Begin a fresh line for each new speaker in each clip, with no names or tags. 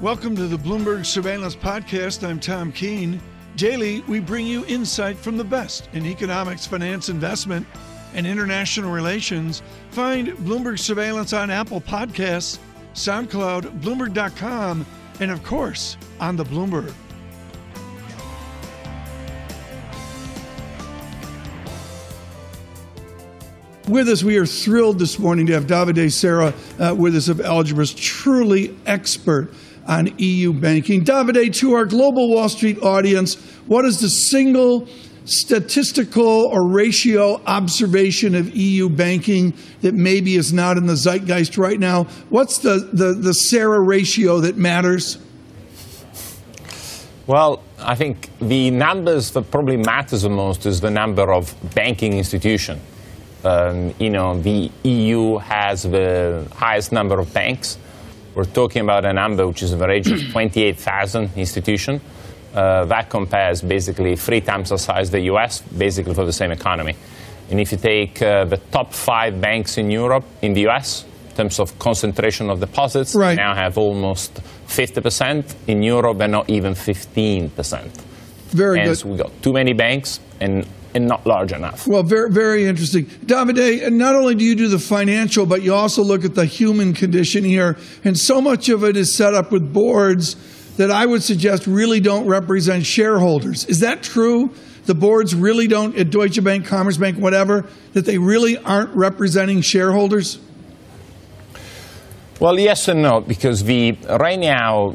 Welcome to the Bloomberg Surveillance Podcast. I'm Tom Keene. Daily, we bring you insight from the best in economics, finance, investment, and international relations. Find Bloomberg Surveillance on Apple Podcasts, SoundCloud, Bloomberg.com, and of course, on the Bloomberg. With us, we are thrilled this morning to have Davide Serra uh, with us of Algebris, truly expert on EU banking. Davide, to our global Wall Street audience, what is the single statistical or ratio observation of EU banking that maybe is not in the zeitgeist right now? What's the, the, the Serra ratio that matters?
Well, I think the numbers that probably matters the most is the number of banking institutions. Um, you know, the EU has the highest number of banks. We're talking about a number which is the range of 28,000 institutions. Uh, that compares basically three times the size of the US, basically for the same economy. And if you take uh, the top five banks in Europe, in the US, in terms of concentration of deposits,
right.
now have almost 50%. In Europe, they're not even 15%.
Very good.
we got too many banks and and not large enough.
Well, very, very interesting. Davide, and not only do you do the financial, but you also look at the human condition here. And so much of it is set up with boards that I would suggest really don't represent shareholders. Is that true? The boards really don't, at Deutsche Bank, Commerzbank, whatever, that they really aren't representing shareholders?
Well, yes and no, because the, right now,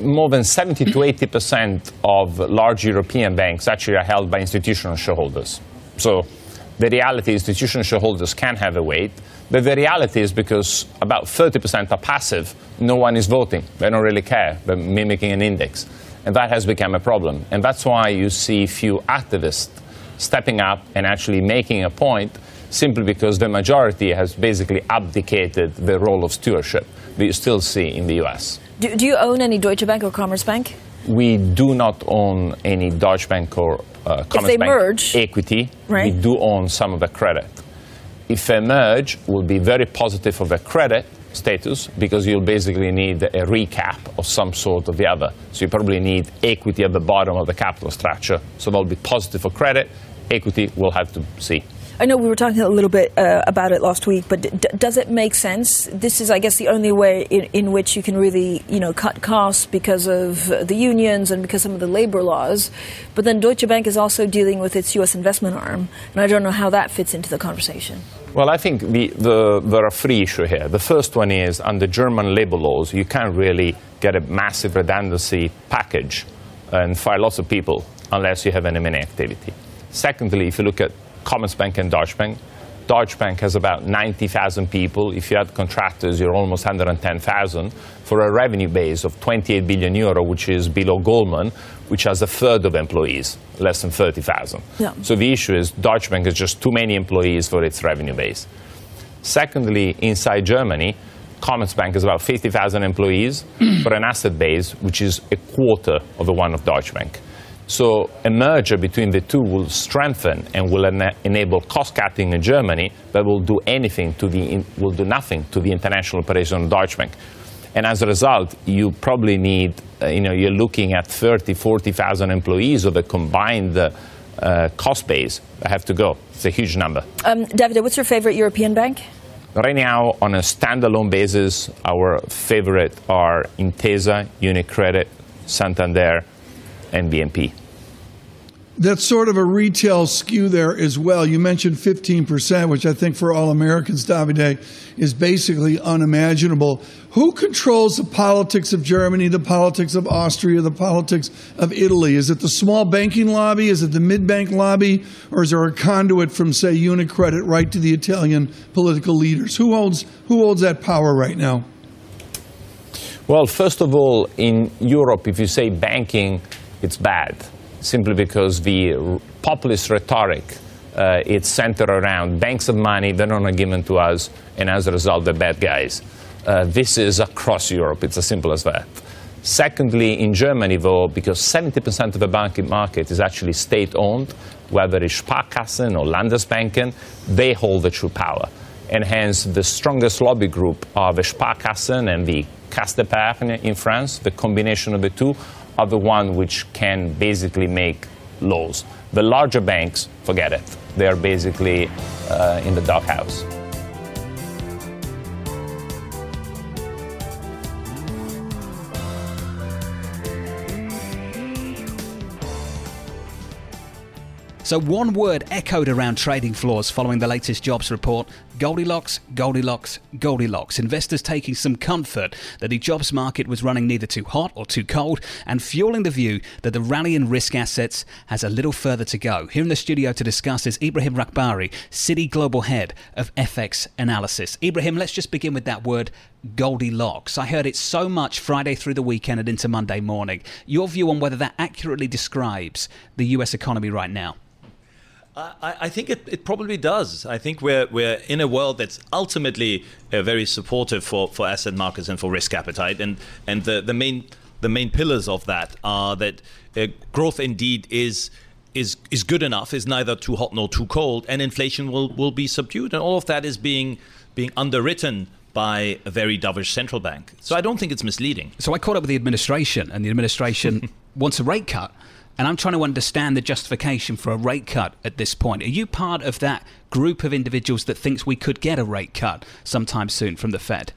more than 70 to 80 percent of large European banks actually are held by institutional shareholders. So the reality is institutional shareholders can have a weight, but the reality is because about 30 percent are passive, no one is voting. They don't really care. They're mimicking an index. And that has become a problem. And that's why you see few activists stepping up and actually making a point simply because the majority has basically abdicated the role of stewardship that you still see in the US.
Do, do you own any Deutsche Bank or Commerzbank?
We do not own any Deutsche Bank or uh, Commerce
they
Bank
merge,
equity.
right.
We do own some of the credit. If they merge, will be very positive for the credit status because you'll basically need a recap of some sort of the other. So you probably need equity at the bottom of the capital structure. So that'll be positive for credit. Equity, we'll have to see.
I know we were talking a little bit uh, about it last week, but d- does it make sense? This is, I guess, the only way in, in, which you can really, you know, cut costs because of the unions and because some of the labor laws. But then Deutsche Bank is also dealing with its U.S. investment arm, and I don't know how that fits into the conversation.
Well, I think the, the, there are three issues here. The first one is under German labor laws, you can't really get a massive redundancy package and fire lots of people unless you have an M&A activity. Secondly, if you look at Commerzbank and Deutsche Bank. Deutsche Bank has about 90,000 people. If you add contractors, you're almost 110,000 for a revenue base of 28 billion euro, which is below Goldman, which has a third of employees, less than 30,000.
Yeah.
So the issue is Deutsche Bank has just too many employees for its revenue base. Secondly, inside Germany, Commerzbank has about 50,000 employees for an asset base which is a quarter of the one of Deutsche Bank. So a merger between the two will strengthen and will ena- enable cost cutting in Germany, but will do anything to the in, will do nothing to the international operation of Deutsche Bank. And as a result, you probably need, uh, you know, you're looking at 30, 40,000 employees of a combined uh, uh, cost base that have to go. It's a huge number.
Um, David, what's your favorite European bank?
Right now, on a standalone basis, our favorite are Intesa, Unicredit, Santander, and BNP.
That's sort of a retail skew there as well. You mentioned 15%, which I think for all Americans, Davide, eh, is basically unimaginable. Who controls the politics of Germany, the politics of Austria, the politics of Italy? Is it the small banking lobby? Is it the mid bank lobby? Or is there a conduit from, say, Unicredit right to the Italian political leaders? Who holds, who holds that power right now?
Well, first of all, in Europe, if you say banking, it's bad, simply because the populist rhetoric uh, it's centered around banks of money that are not given to us, and as a result, they're bad guys. Uh, this is across Europe. It's as simple as that. Secondly, in Germany, though, because 70% of the banking market is actually state-owned, whether it's Sparkassen or Landesbanken, they hold the true power. And hence, the strongest lobby group are the Sparkassen and the Caisse d'Epargne in France, the combination of the two, are the one which can basically make laws. The larger banks, forget it. They are basically uh, in the doghouse.
So, one word echoed around trading floors following the latest jobs report Goldilocks, Goldilocks, Goldilocks. Investors taking some comfort that the jobs market was running neither too hot or too cold and fueling the view that the rally in risk assets has a little further to go. Here in the studio to discuss is Ebrahim Rahbari, Citi Global Head of FX Analysis. Ebrahim, let's just begin with that word Goldilocks. I heard it so much Friday through the weekend and into Monday morning. Your view on whether that accurately describes the US economy right now?
I, I, think it, it, probably does. I think we're we're in a world that's ultimately uh, very supportive for, for asset markets and for risk appetite, and and the, the main the main pillars of that are that uh, growth indeed is is is good enough, is neither too hot nor too cold, and inflation will will be subdued, and all of that is being being underwritten by a very dovish central bank. So I don't think it's misleading.
So I caught up with the administration, and the administration wants a rate cut. And I'm trying to understand the justification for a rate cut at this point. Are you part of that group of individuals that thinks we could get a rate cut sometime soon from the Fed?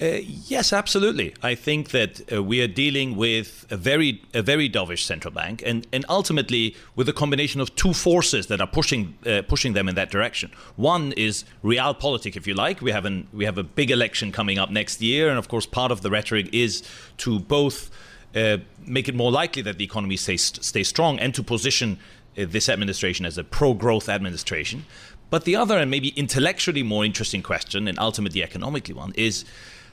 Uh, yes, absolutely. I think that uh, we are dealing with a very, a very dovish central bank, and, and ultimately with a combination of two forces that are pushing, uh, pushing them in that direction. One is realpolitik, if you like. We have an, we have a big election coming up next year, and of course, part of the rhetoric is to both uh, make it more likely that the economy stays, strong and to position uh, this administration as a pro growth administration. But the other and maybe intellectually more interesting question, and ultimately economically one, is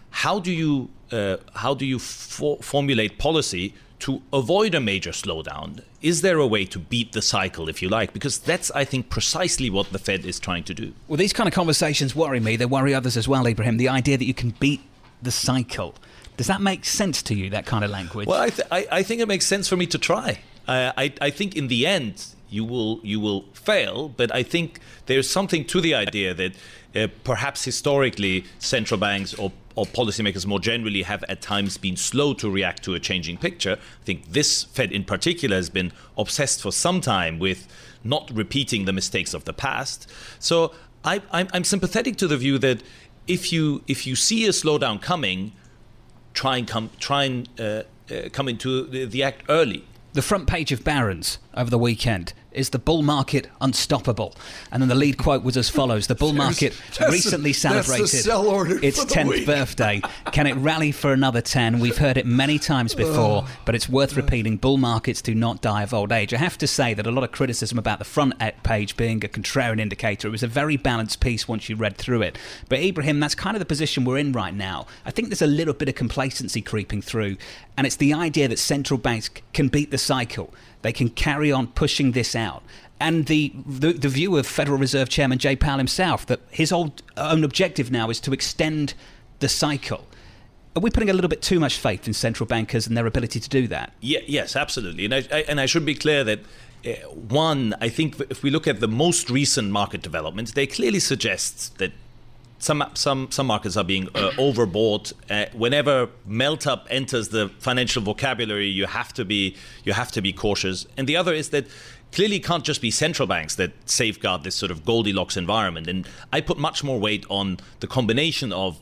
how do you, uh, how do you for- formulate policy to avoid a major slowdown? Is there a way to beat the cycle, if you like? Because that's, I think, precisely what the Fed is trying to do.
Well, these kind of conversations worry me. They worry others as well, Ebrahim. The idea that you can beat the cycle. Does that make sense to you, that kind of language?
Well, I, th- I, I think it makes sense for me to try. Uh, I, I think in the end, you will you will fail. But I think there's something to the idea that uh, perhaps historically central banks or or policymakers more generally have at times been slow to react to a changing picture. I think this Fed in particular has been obsessed for some time with not repeating the mistakes of the past. So I, I'm, I'm sympathetic to the view that if you if you see a slowdown coming, try and come try and uh, uh, come into the, the act early.
The front page of Barron's over the weekend is the bull market unstoppable? And then the lead quote was as follows: The bull market recently celebrated its tenth birthday. Can it rally for another ten? We've heard it many times before, but it's worth repeating: bull markets do not die of old age. I have to say that a lot of criticism about the front page being a contrarian indicator. It was a very balanced piece once you read through it. But Ebrahim, that's kind of the position we're in right now. I think there's a little bit of complacency creeping through, and it's the idea that central banks can beat the cycle. They can carry on pushing this out. And the, the, the view of Federal Reserve Chairman Jay Powell himself that his old, own objective now is to extend the cycle. Are we putting a little bit too much faith in central bankers and their ability to do that?
Yeah, yes, absolutely. And I, I, and I should be clear that uh, one, I think if we look at the most recent market developments, they clearly suggest that some some some markets are being uh, overbought. Uh, whenever melt up enters the financial vocabulary, you have to be you have to be cautious. And the other is that clearly can't just be central banks that safeguard this sort of Goldilocks environment. And I put much more weight on the combination of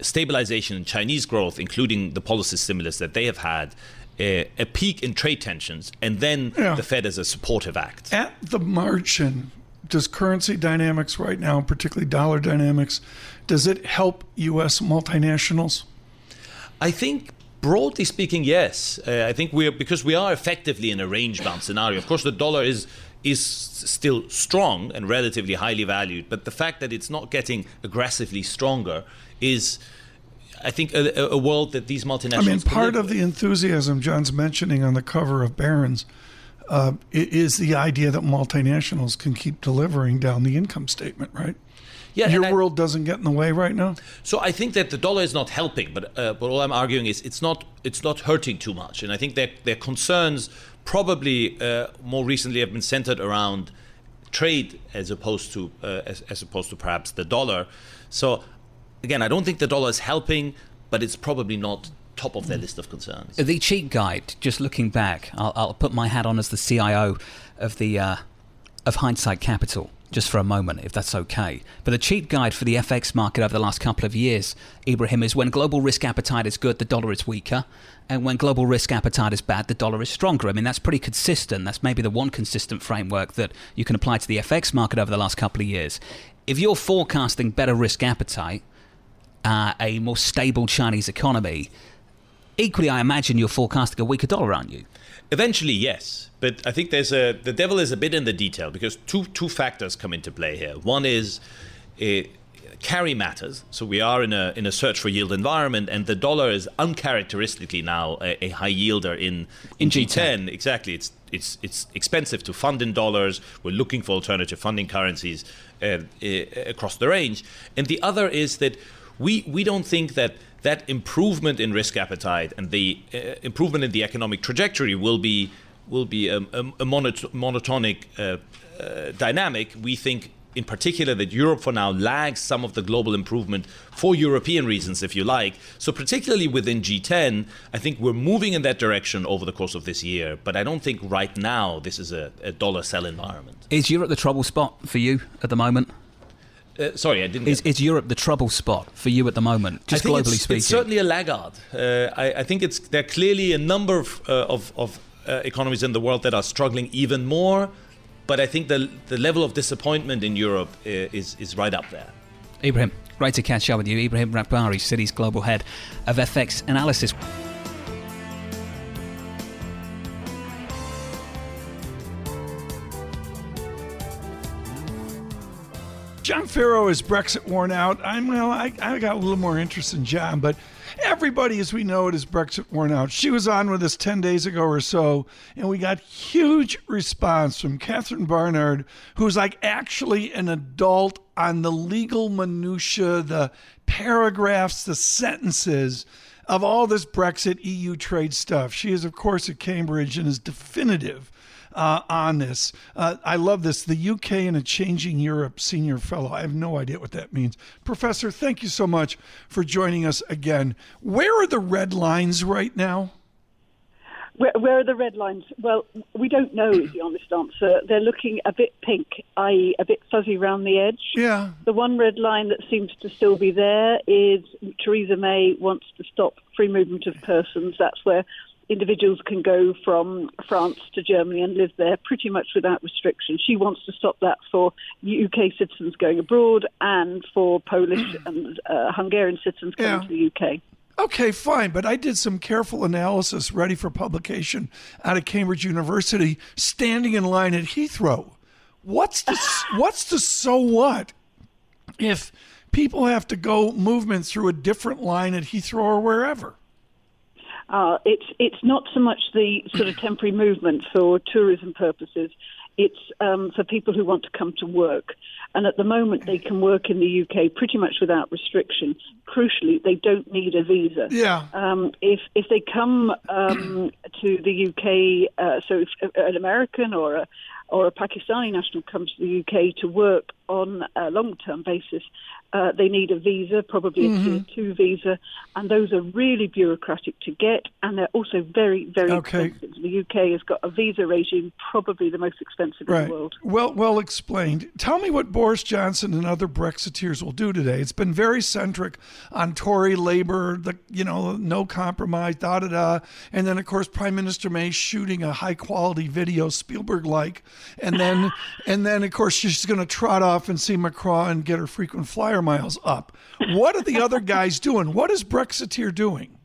stabilization in Chinese growth, including the policy stimulus that they have had. Uh, a peak in trade tensions, and then yeah. the Fed as a supportive act.
At the margin, does currency dynamics right now, particularly dollar dynamics, does it help U.S. multinationals?
I think broadly speaking, yes. Uh, I think we're because we are effectively in a range-bound scenario. Of course, the dollar is is still strong and relatively highly valued, but the fact that it's not getting aggressively stronger is. I think a, a world that these multinationals. I
mean, part of the enthusiasm John's mentioning on the cover of Barron's uh, is the idea that multinationals can keep delivering down the income statement, right? Yeah, your I, world doesn't get in the way right now.
So I think that the dollar is not helping, but uh, but all I'm arguing is it's not it's not hurting too much, and I think that their concerns probably uh, more recently have been centered around trade as opposed to uh, as, as opposed to perhaps the dollar. So again, I don't think the dollar is helping, but it's probably not top of their list of concerns.
The cheat guide, just looking back, I'll, I'll put my hat on as the CIO of the uh, of Hindsight Capital just for a moment, if that's okay. But the cheat guide for the FX market over the last couple of years, Ebrahim, is when global risk appetite is good, the dollar is weaker. And when global risk appetite is bad, the dollar is stronger. I mean, that's pretty consistent. That's maybe the one consistent framework that you can apply to the FX market over the last couple of years. If you're forecasting better risk appetite, uh, a more stable Chinese economy, equally, I imagine you're forecasting a weaker dollar, aren't you?
Eventually, yes, but I think there's a the devil is a bit in the detail because two two factors come into play here. One is uh, carry matters, so we are in a in a search for yield environment, and the dollar is uncharacteristically now a, a high yielder in in, in G10. G10. Exactly, it's it's it's expensive to fund in dollars. We're looking for alternative funding currencies uh, uh, across the range, and the other is that we we don't think that that improvement in risk appetite and the uh, improvement in the economic trajectory will be will be a, a, a monotonic uh, uh, dynamic. We think, in particular, that Europe for now lags some of the global improvement for European reasons, if you like. So, particularly within G10, I think we're moving in that direction over the course of this year. But I don't think right now this is a, a dollar sell environment.
Is Europe the trouble spot for you at the moment?
Uh, sorry, I didn't.
Is, is, Europe the trouble spot for you at the moment, just globally
it's,
speaking?
It's certainly a laggard. Uh, I, I, think it's there are clearly a number of, uh, of, of uh, economies in the world that are struggling even more, but I think the the level of disappointment in Europe uh, is is right up there.
Ebrahim, great to catch up with you. Ebrahim Rahbari, Citi's global head of FX analysis.
Ferro is Brexit worn out. I'm well. I, I got a little more interest in John, but everybody, as we know it, is Brexit worn out. She was on with us ten days ago or so, and we got huge response from Catherine Barnard, who's like actually an adult on the legal minutia, the paragraphs, the sentences of all this Brexit EU trade stuff. She is, of course, at Cambridge and is definitive uh, on this. Uh, I love this. The UK in a Changing Europe Senior Fellow. I have no idea what that means. Professor, thank you so much for joining us again. Where are the red lines right now?
Where, where, are the red lines? Well, we don't know is the honest answer. They're looking a bit pink, i.e., a bit fuzzy around the edge.
Yeah.
The one red line that seems to still be there is Theresa May wants to stop free movement of persons. That's where individuals can go from France to Germany and live there pretty much without restriction. She wants to stop that for UK citizens going abroad and for Polish and uh, Hungarian citizens coming yeah. to the UK.
Okay, fine, but I did some careful analysis ready for publication out of Cambridge University, standing in line at Heathrow. What's the what's the so what if people have to go movement through a different line at Heathrow or wherever?
Uh, it's it's not so much the sort of temporary movement for tourism purposes. It's um, for people who want to come to work, and at the moment they can work in the UK pretty much without restriction. Crucially, they don't need a visa.
Yeah.
Um, if if they come um, to the UK, uh, so if an American or a or a Pakistani national comes to the UK to work on a long term basis, uh, they need a visa, probably a mm-hmm. tier two visa, and those are really bureaucratic to get, and they're also very, very okay. expensive. The UK has got a visa regime, probably the most expensive
right.
in the world.
Well, well explained. Tell me what Boris Johnson and other Brexiteers will do today. It's been very centric on Tory Labour, the you know no compromise, da da da, and then of course Prime Minister May shooting a high quality video, Spielberg like, and then and then of course she's going to trot off and see Macron and get her frequent flyer miles up. What are the other guys doing? What is Brexiteer doing?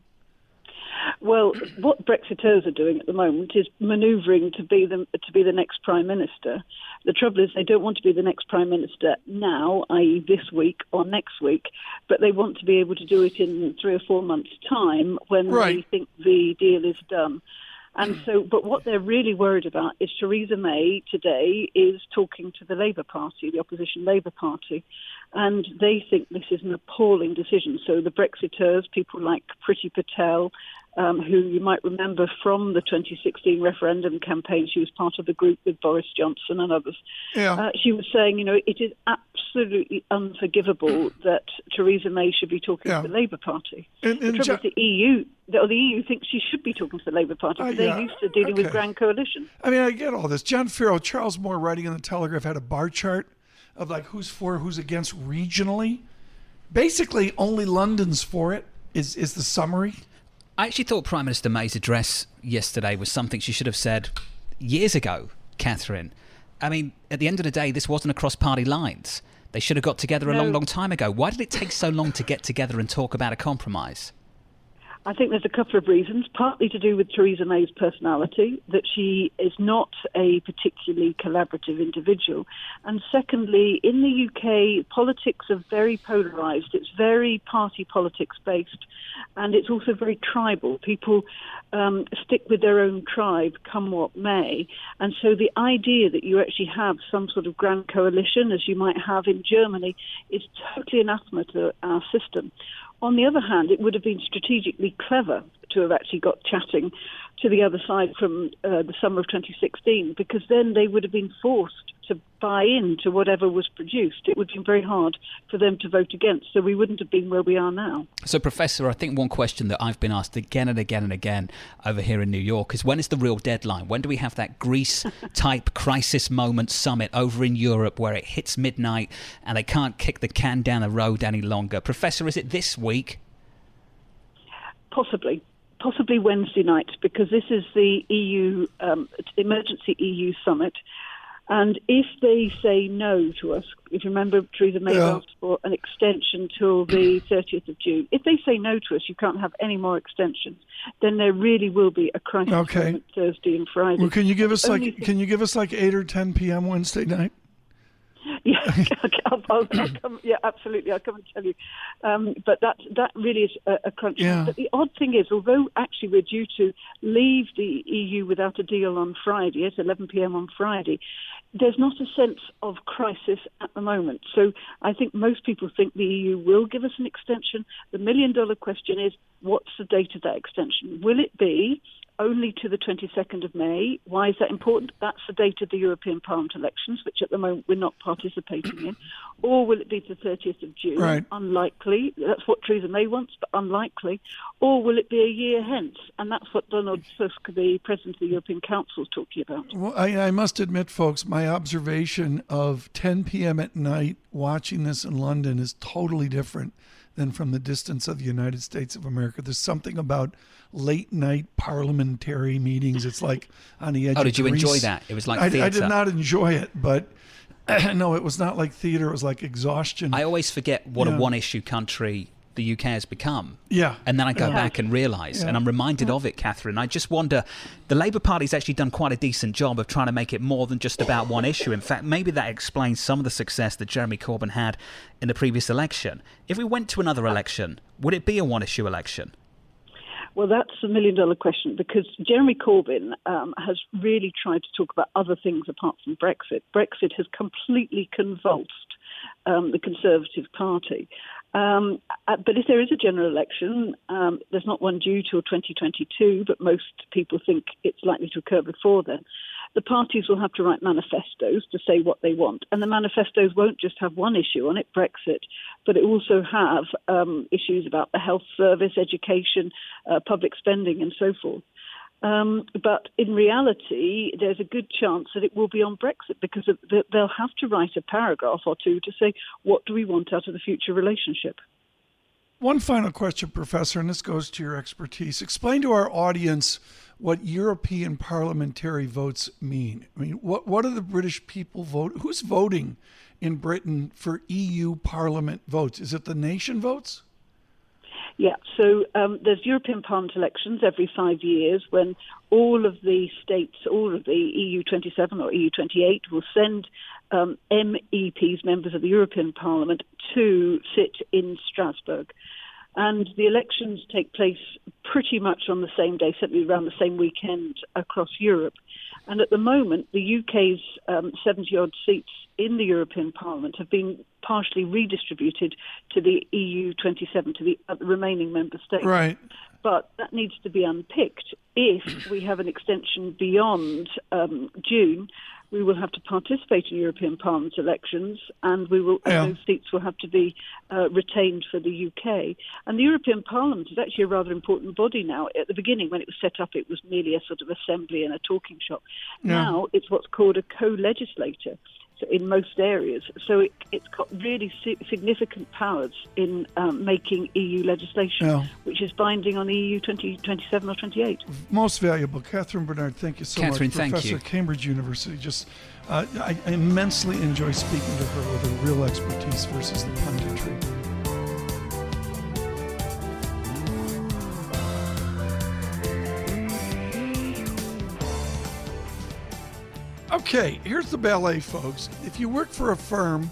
Well, what Brexiteers are doing at the moment is manoeuvring to be the to be the next prime minister. The trouble is they don't want to be the next prime minister now, i.e., this week or next week, but they want to be able to do it in three or four months' time when right. they think the deal is done. And so, but what they're really worried about is Theresa May today is talking to the Labour Party, the opposition Labour Party, and they think this is an appalling decision. So the Brexiteers, people like Priti Patel, um, who you might remember from the 2016 referendum campaign. She was part of the group with Boris Johnson and others.
Yeah. Uh,
she was saying, you know, it is absolutely unforgivable that Theresa May should be talking yeah. to the Labour Party. And, and the ja- the EU, the, the, EU thinks she should be talking to the Labour Party because uh, yeah. they're used to dealing okay. with grand coalition.
I mean, I get all this. John Ferro, Charles Moore, writing in the Telegraph, had a bar chart of like who's for, who's against regionally. Basically, only London's for it. Is is the summary?
I actually thought Prime Minister May's address yesterday was something she should have said years ago, Catherine. I mean, at the end of the day, this wasn't across party lines. They should have got together a no. long, long time ago. Why did it take so long to get together and talk about a compromise?
I think there's a couple of reasons, partly to do with Theresa May's personality, that she is not a particularly collaborative individual. And secondly, in the UK, politics are very polarised. It's very party politics based, and it's also very tribal. People um, stick with their own tribe, come what may. And so the idea that you actually have some sort of grand coalition, as you might have in Germany, is totally anathema to our system. On the other hand, it would have been strategically clever to have actually got chatting to the other side from uh, the summer of 2016, because then they would have been forced to buy into whatever was produced. It would have been very hard for them to vote against, so we wouldn't have been where we are now.
So, Professor, I think one question that I've been asked again and again and again over here in New York is when is the real deadline? When do we have that Greece type crisis moment summit over in Europe where it hits midnight and they can't kick the can down the road any longer? Professor, is it this week?
Possibly possibly Wednesday night because this is the EU um, emergency EU summit. And if they say no to us, if you remember, Theresa May yeah. asked for an extension till the 30th of June. If they say no to us, you can't have any more extensions. Then there really will be a crisis okay. Thursday and Friday.
Well, can you give us like can you give us like eight or 10 p.m. Wednesday night?
Yeah, I'll, I'll, I'll come, yeah, absolutely. I'll come and tell you. Um, but that that really is a, a crunch.
Yeah.
But the odd thing is, although actually we're due to leave the EU without a deal on Friday at 11 p.m. on Friday, there's not a sense of crisis at the moment. So I think most people think the EU will give us an extension. The million dollar question is, what's the date of that extension? Will it be only to the 22nd of May. Why is that important? That's the date of the European Parliament elections, which at the moment we're not participating in. Or will it be the 30th of June?
Right.
Unlikely. That's what Theresa May wants, but unlikely. Or will it be a year hence? And that's what Donald Tusk, the President of the European Council, is talking about.
Well, I, I must admit, folks, my observation of 10 p.m. at night watching this in London is totally different than from the distance of the United States of America. There's something about late night parliamentary meetings. It's like on the edge.
Oh, did
you
Greece. enjoy that? It was like I,
I did not enjoy it, but no, it was not like theater. It was like exhaustion.
I always forget what yeah. a one-issue country the UK has become.
Yeah.
And then I go
yeah.
back and realise, yeah. and I'm reminded yeah. of it, Catherine. I just wonder, the Labour Party's actually done quite a decent job of trying to make it more than just about one issue. In fact, maybe that explains some of the success that Jeremy Corbyn had in the previous election. If we went to another election, would it be a one issue election?
Well, that's a million dollar question because Jeremy Corbyn um, has really tried to talk about other things apart from Brexit. Brexit has completely convulsed um, the Conservative Party. Um, uh, but if there is a general election, um, there's not one due till 2022, but most people think it's likely to occur before then. The parties will have to write manifestos to say what they want, and the manifestos won't just have one issue on it, Brexit, but it also have um, issues about the health service, education, uh, public spending, and so forth. Um, but in reality, there's a good chance that it will be on Brexit because they'll have to write a paragraph or two to say, what do we want out of the future relationship?
One final question, Professor, and this goes to your expertise. Explain to our audience what European parliamentary votes mean. I mean, what, what are the British people vote? Who's voting in Britain for EU Parliament votes? Is it the nation votes?
Yeah, so um, there's European Parliament elections every five years when all of the states, all of the EU 27 or EU 28 will send um, MEPs, members of the European Parliament, to sit in Strasbourg. And the elections take place pretty much on the same day, certainly around the same weekend across Europe. And at the moment, the UK's um, 70 odd seats in the European Parliament have been partially redistributed to the EU 27, to the, uh, remaining member states.
Right.
But that needs to be unpicked if we have an extension beyond um, June we will have to participate in European Parliament elections, and we will yeah. those seats will have to be uh, retained for the UK. And the European Parliament is actually a rather important body now. At the beginning, when it was set up, it was merely a sort of assembly and a talking shop. Yeah. Now it's what's called a co-legislator in most areas. So it, has got really si- significant powers in um, making EU legislation, yeah. which is binding on the EU 2027 or 28.
Most valuable. Catherine Barnard, thank you so
Catherine,
much. Professor
you.
at Cambridge University. Just uh, I, I immensely enjoy speaking to her with her real expertise versus the punditry. Okay, here's the ballet, folks. If you work for a firm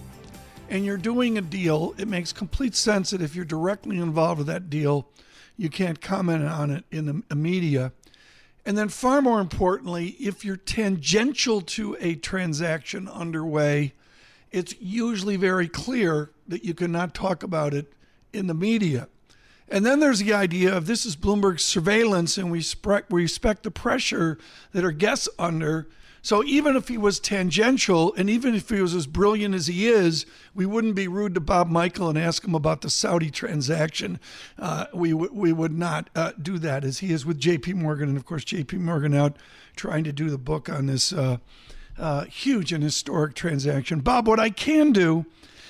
and you're doing a deal, it makes complete sense that if you're directly involved with that deal, you can't comment on it in the uh, media. And then, far more importantly, if you're tangential to a transaction underway, it's usually very clear that you cannot talk about it in the media. And then there's the idea of this is Bloomberg's surveillance, and we respect the pressure that our guests under so even if he was tangential, and even if he was as brilliant as he is, we wouldn't be rude to Bob Michele and ask him about the Saudi transaction. Uh, we w- we would not uh, do that, as he is with J.P. Morgan, and of course J.P. Morgan out trying to do the book on this uh, uh, huge and historic transaction. Bob, what I can do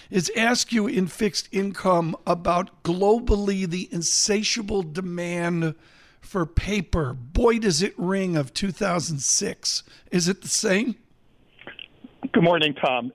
is ask you in fixed income about globally the insatiable demand for paper. Boy, does it ring of 2006. Is it the same?
Good morning, Tom.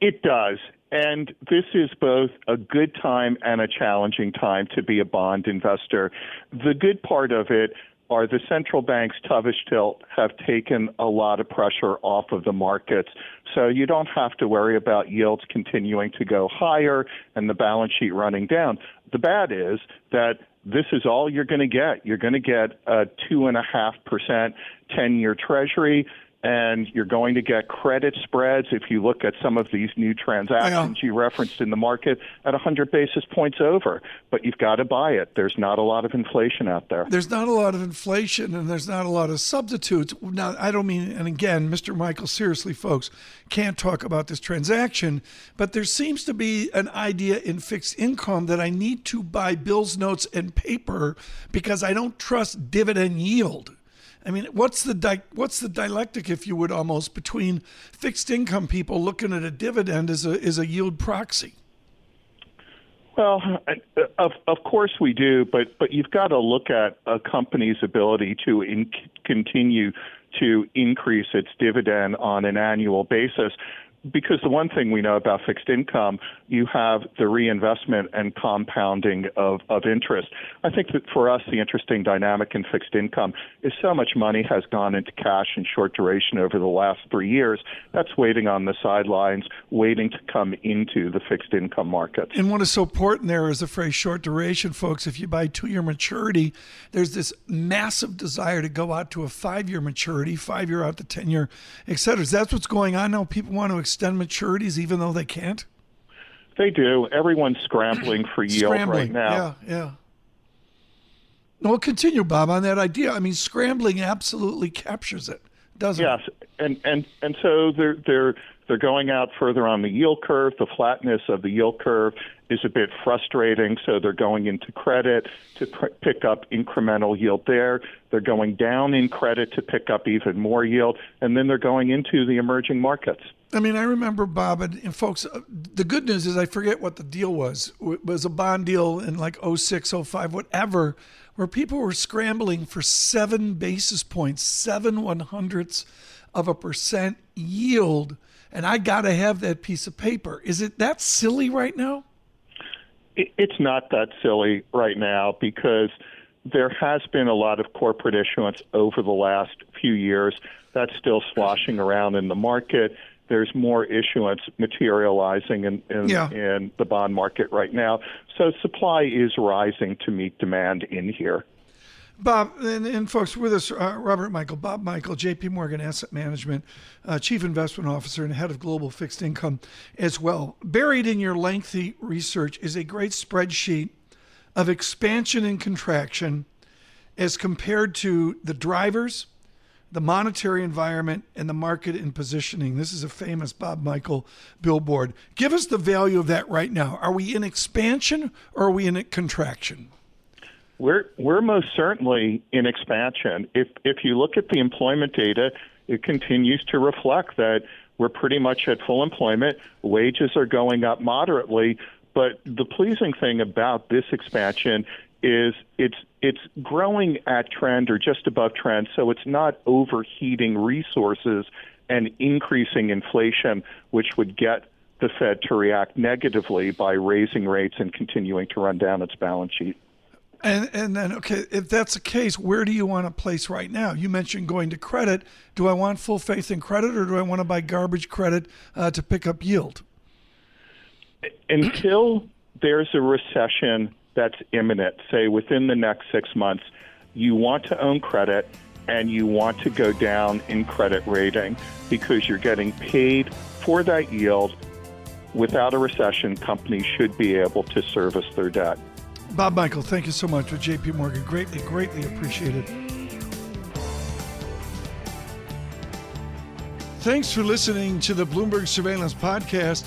It does. And this is both a good time and a challenging time to be a bond investor. The good part of it are the central banks, dovish tilt, have taken a lot of pressure off of the markets. So you don't have to worry about yields continuing to go higher and the balance sheet running down. The bad is that this is all you're going to get. You're going to get a two and a half percent 10 year treasury and you're going to get credit spreads if you look at some of these new transactions you referenced in the market at 100 basis points over. But you've got to buy it. There's not a lot of inflation out there.
There's not a lot of inflation and there's not a lot of substitutes. Now, I don't mean, and again, Mr. Michele, seriously, folks, can't talk about this transaction, but there seems to be an idea in fixed income that I need to buy bills, notes, and paper because I don't trust dividend yield. I mean, what's the di- what's the dialectic, if you would, almost between fixed income people looking at a dividend as a as a yield proxy?
Well, of of course we do, but but you've got to look at a company's ability to in- continue to increase its dividend on an annual basis because the one thing we know about fixed income, you have the reinvestment and compounding of, of interest. I think that for us, the interesting dynamic in fixed income is so much money has gone into cash and short duration over the last three years. That's waiting on the sidelines, waiting to come into the fixed income markets.
And what is so important there is the phrase short duration, folks. If you buy two year maturity, there's this massive desire to go out to a five year maturity, five year out to 10 year, et cetera. That's what's going on now. People want to extend maturities even though they can't?
They do. Everyone's scrambling for yield
scrambling.
right now.
Yeah, yeah. No, we'll continue, Bob, on that idea. I mean, scrambling absolutely captures it, doesn't
yes.
it?
Yes, and and and so they're they're they're going out further on the yield curve. The flatness of the yield curve is a bit frustrating, so they're going into credit to pr- pick up incremental yield there. They're going down in credit to pick up even more yield, and then they're going into the emerging markets.
I mean, I remember Bob and, and folks. Uh, the good news is I forget what the deal was. It was a bond deal in like 06, 05, whatever, where people were scrambling for seven basis points, seven one hundredths of a percent yield and I got to have that piece of paper. Is it that silly right now?
It's not that silly right now because there has been a lot of corporate issuance over the last few years. That's still sloshing around in the market. There's more issuance materializing in, in, yeah. in the bond market right now. So supply is rising to meet demand in here.
Bob and, and, folks with us, uh, Robert Michele, Bob Michele, J.P. Morgan Asset Management, uh, Chief Investment Officer and Head of Global Fixed Income as well. Buried in your lengthy research is a great spreadsheet of expansion and contraction as compared to the drivers, the monetary environment, and the market and positioning. This is a famous Bob Michele billboard. Give us the value of that right now. Are we in expansion or are we in contraction?
We're we're most certainly in expansion. If if you look at the employment data, it continues to reflect that we're pretty much at full employment. Wages are going up moderately, but the pleasing thing about this expansion is it's it's growing at trend or just above trend, so it's not overheating resources and increasing inflation, which would get the Fed to react negatively by raising rates and continuing to run down its balance sheet.
And and then okay, if that's the case, where do you want to place right now? You mentioned going to credit. Do I want full faith in credit, or do I want to buy garbage credit uh, to pick up yield?
Until there's a recession that's imminent, say within the next six months, you want to own credit and you want to go down in credit rating because you're getting paid for that yield. Without a recession, companies should be able to service their debt.
Bob Michele, thank you so much with JP Morgan. Greatly, greatly appreciated. Thanks for listening to the Bloomberg Surveillance Podcast.